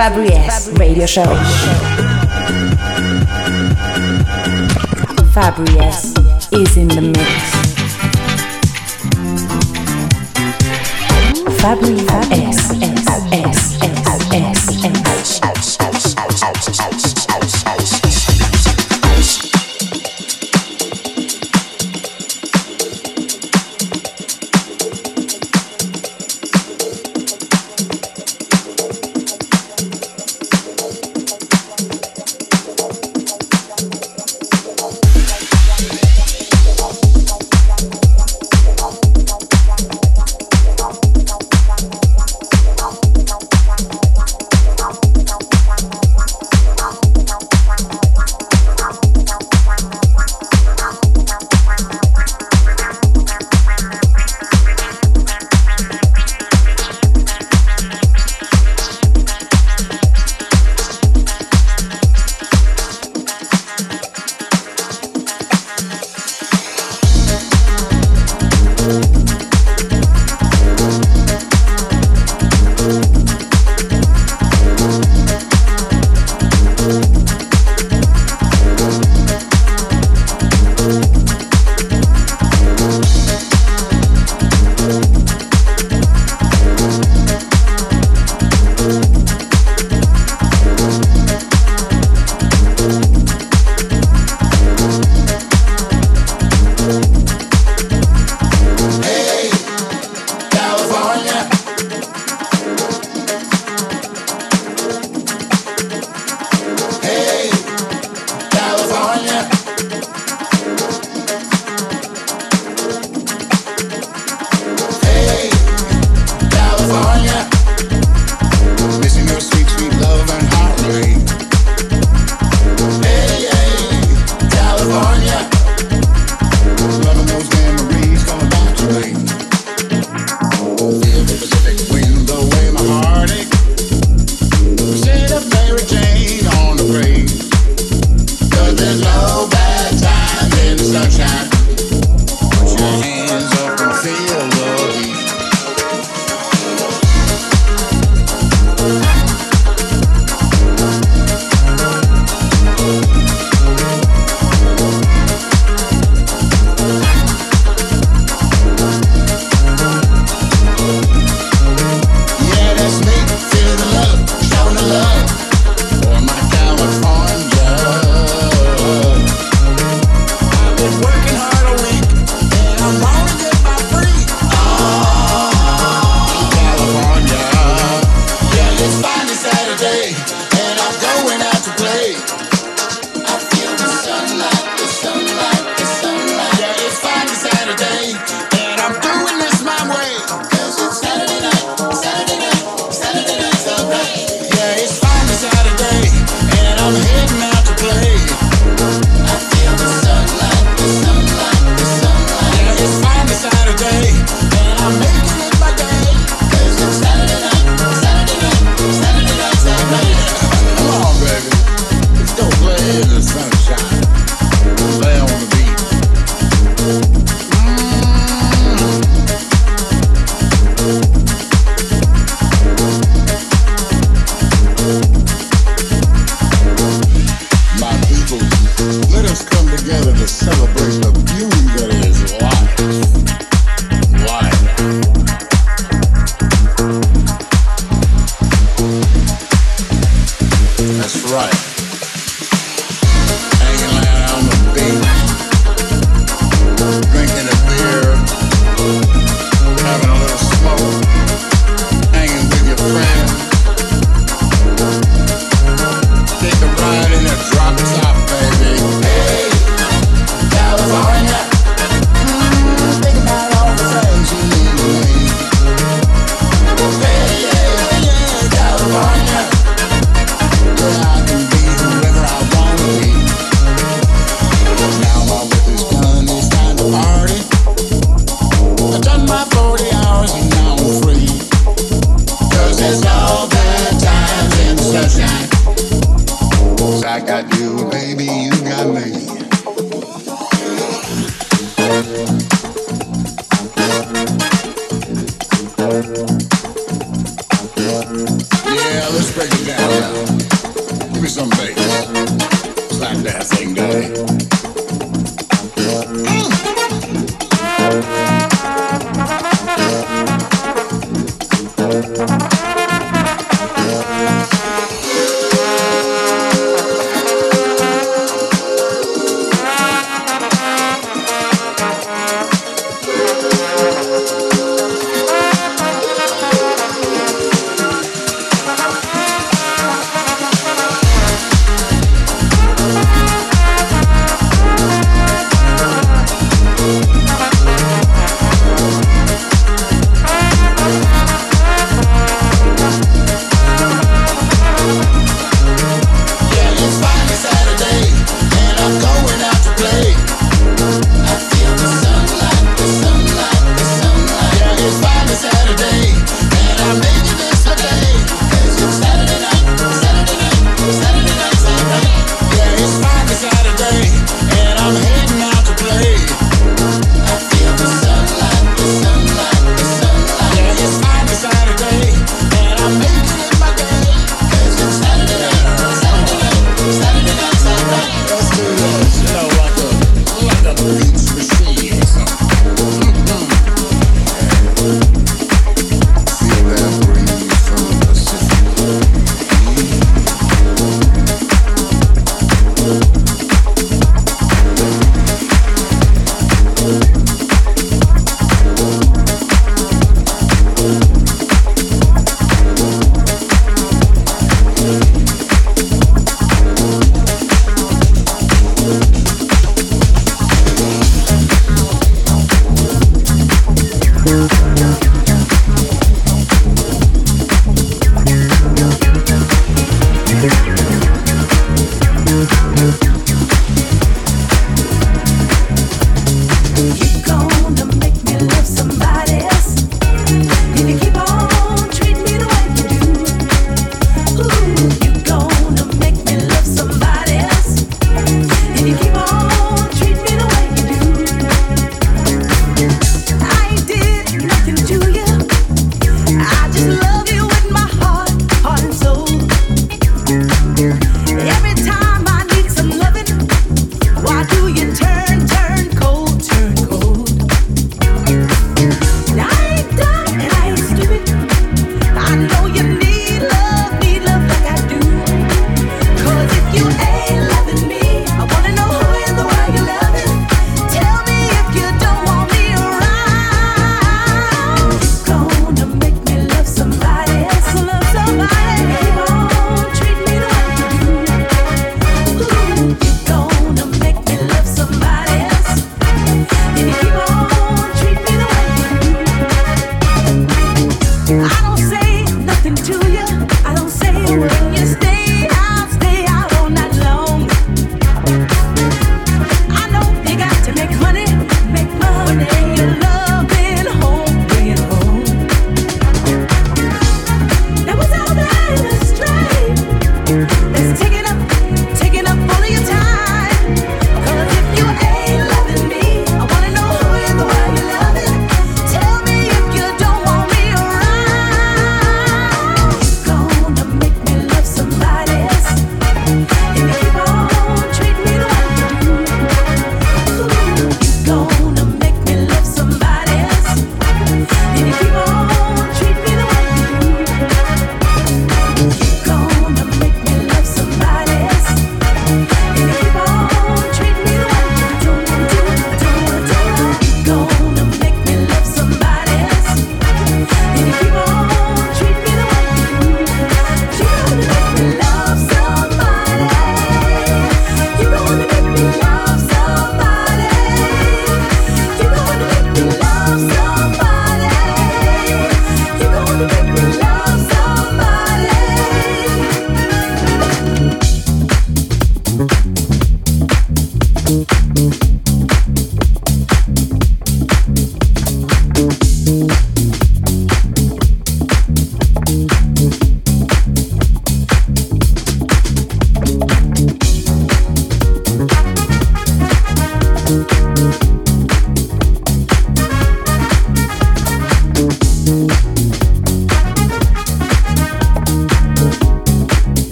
Fabri S Radio Show. Fabri S is in the mix. Fabrice S S S S S S.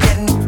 getting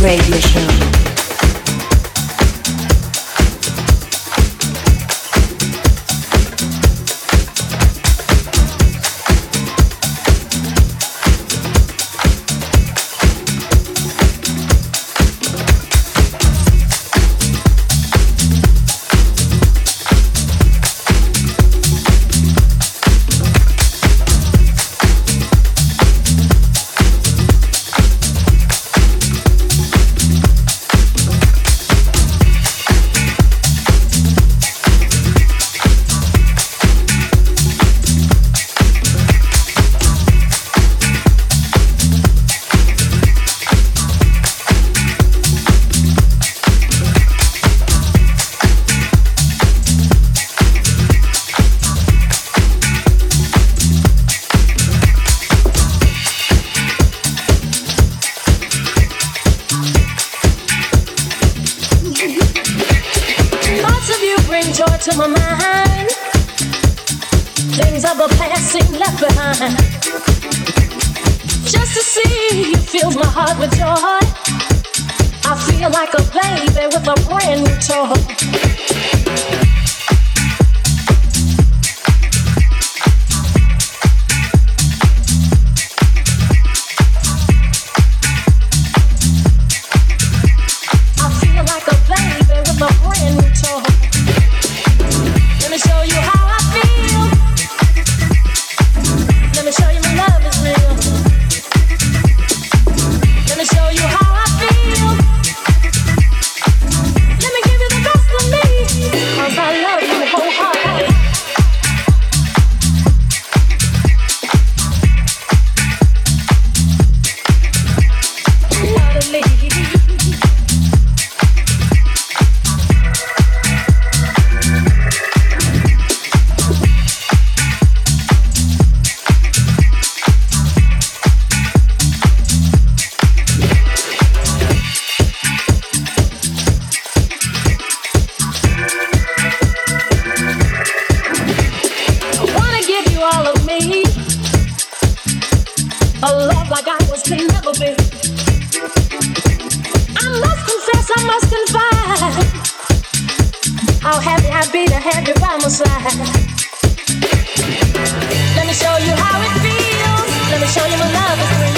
Radio Show. Of a passing left behind. Just to see you fill my heart with joy. I feel like a baby with a brand new toy. love is.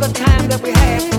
the time that we had.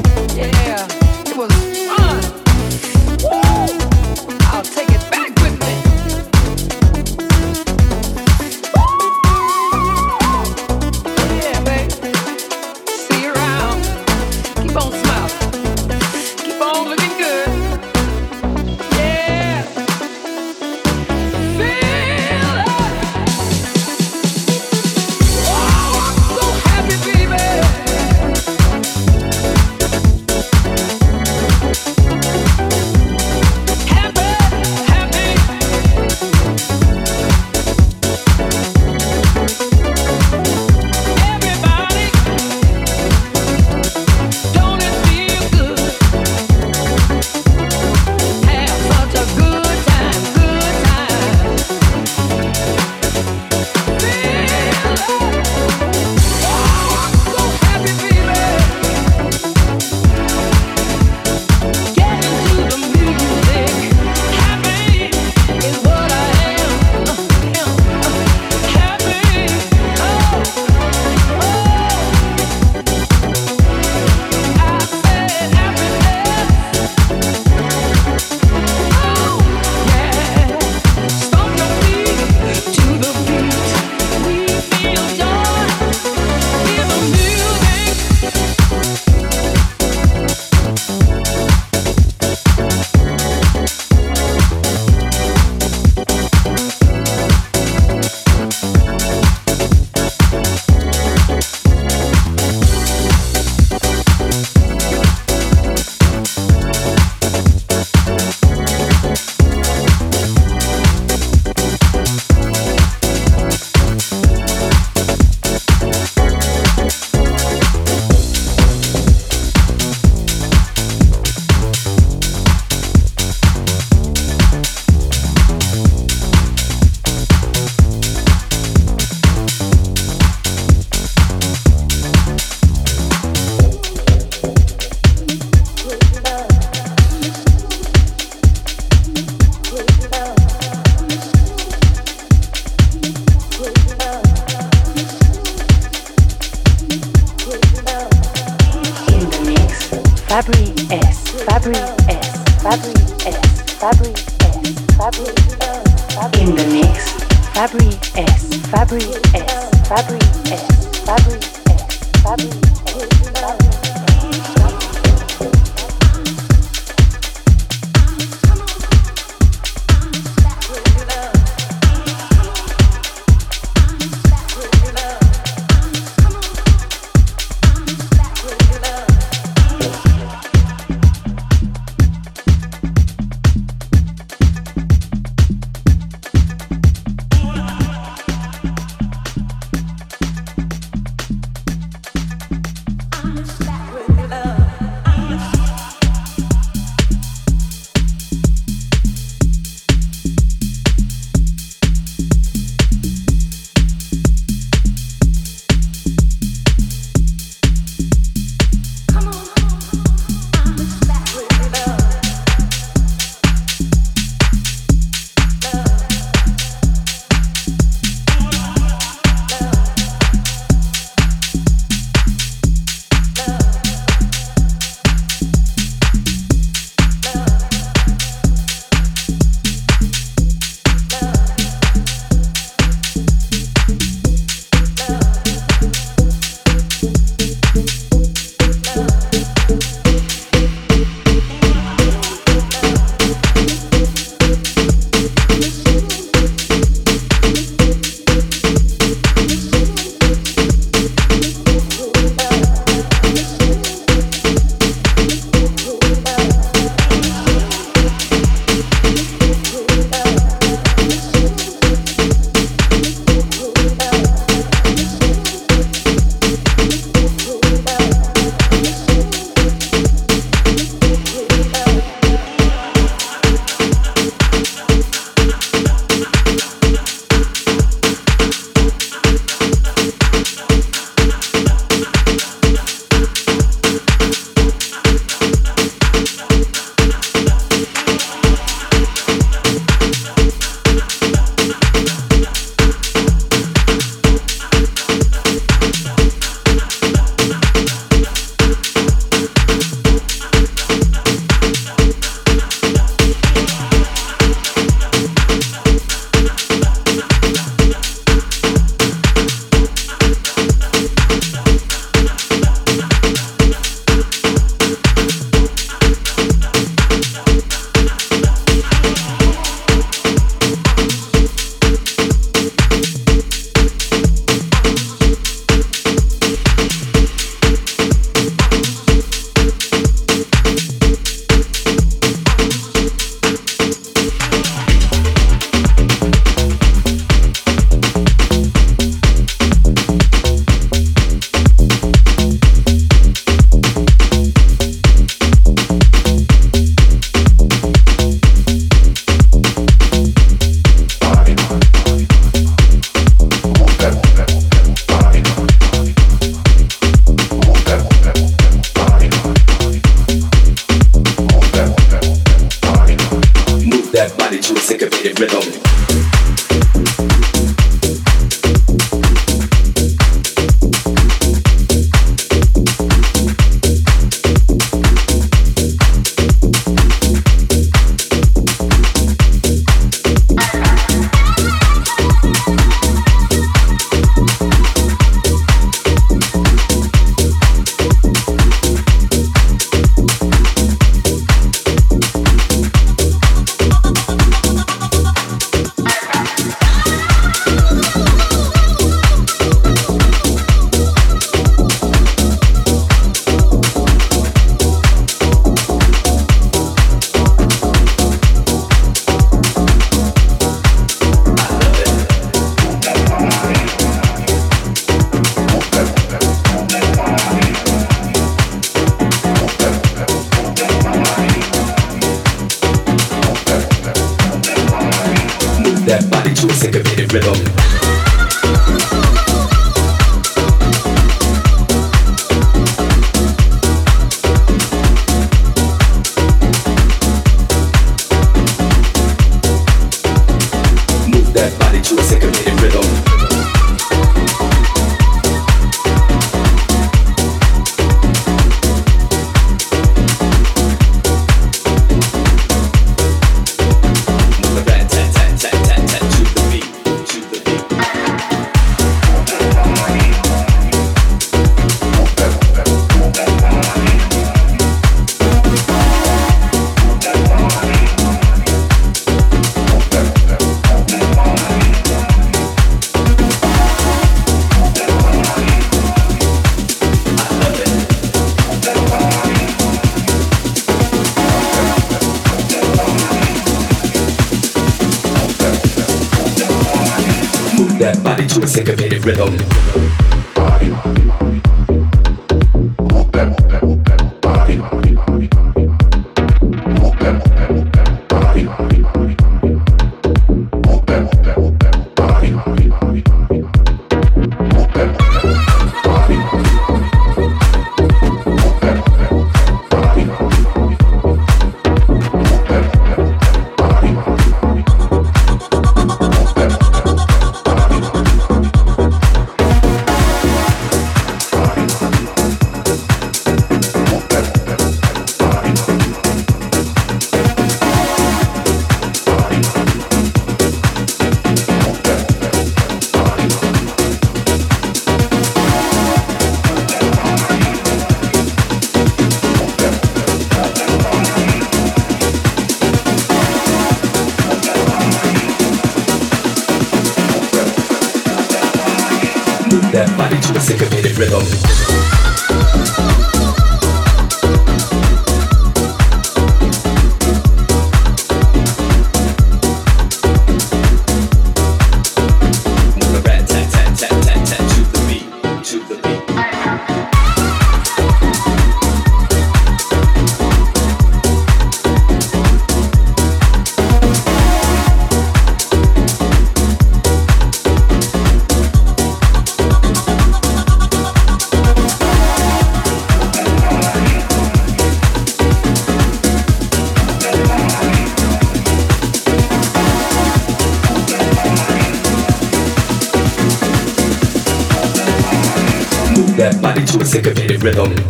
rhythm.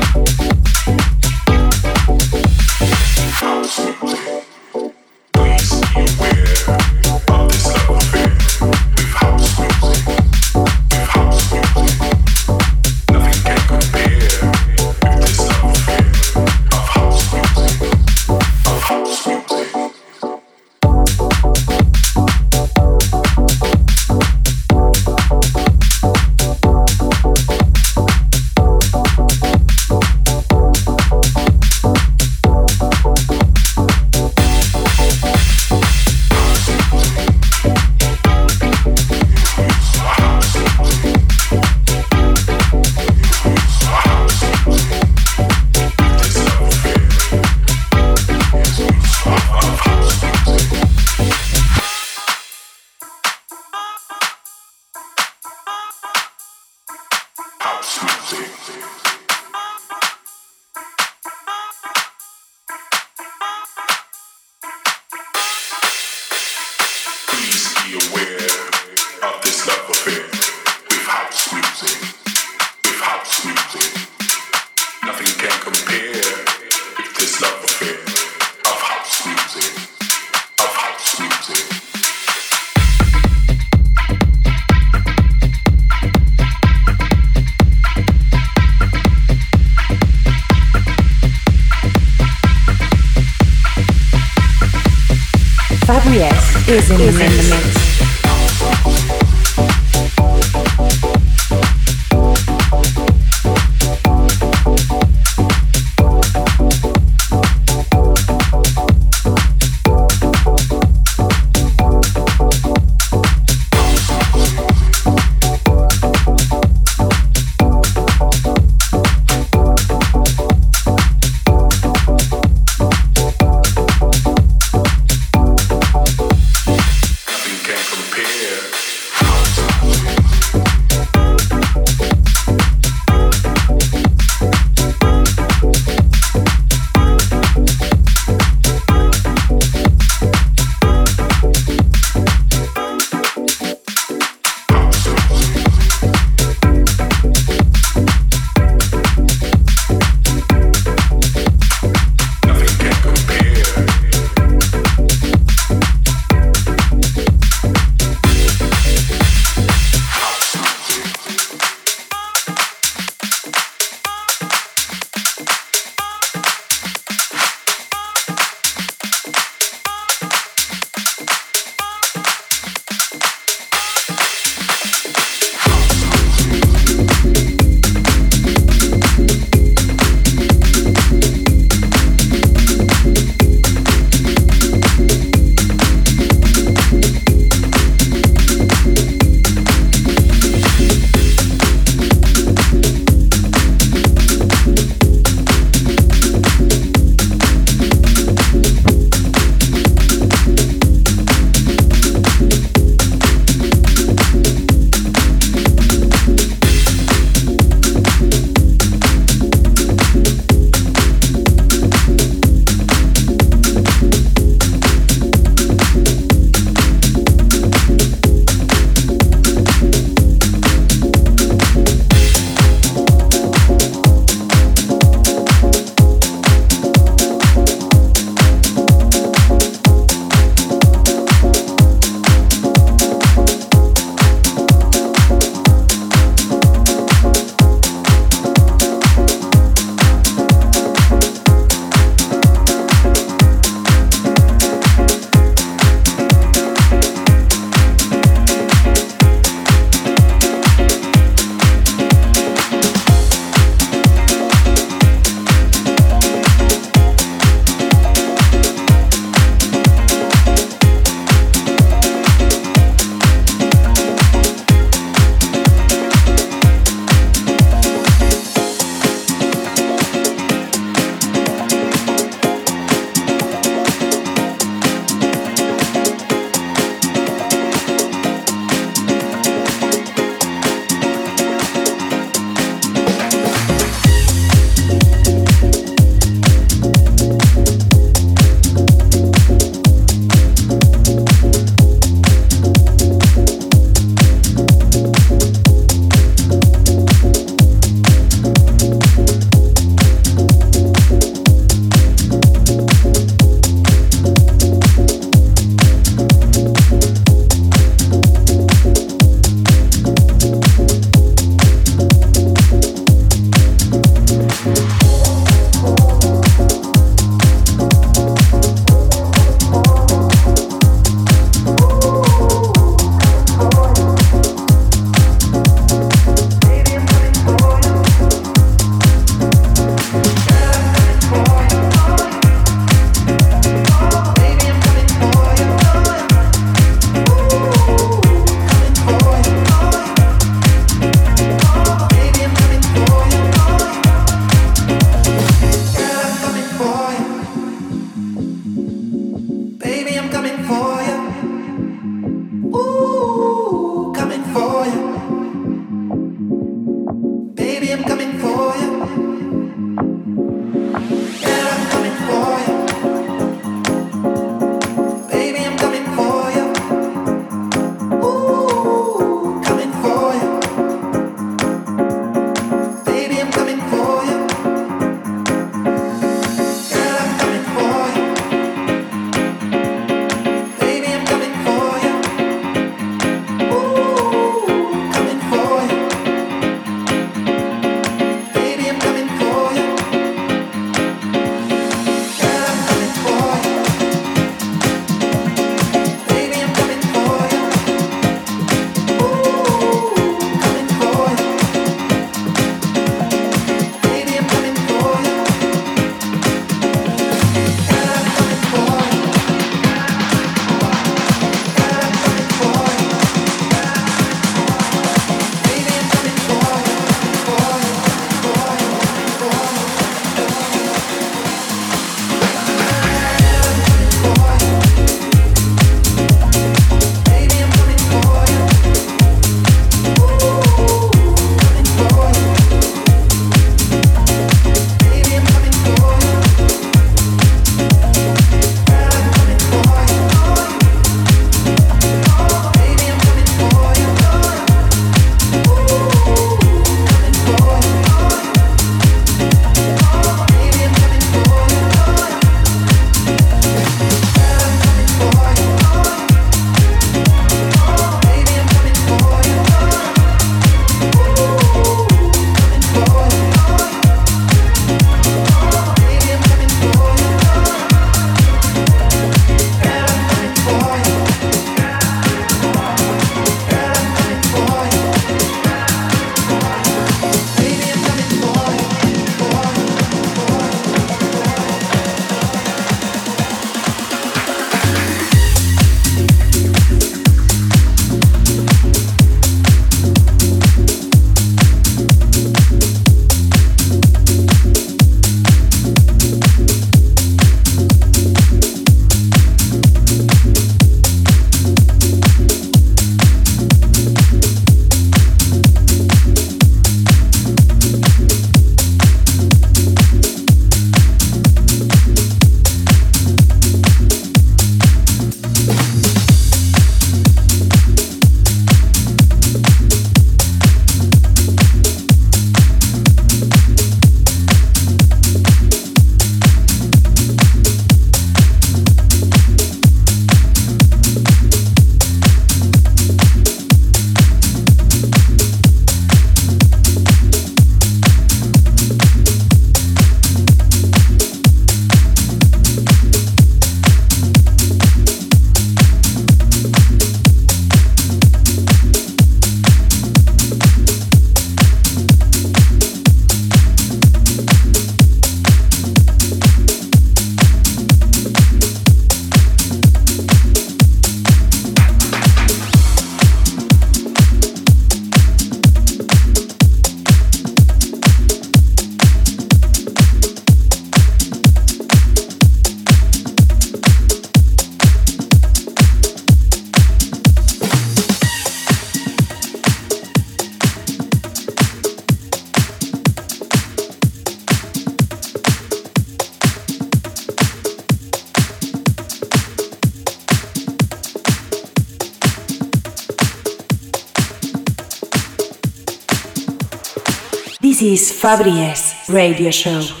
This is Fabri S Radio Show.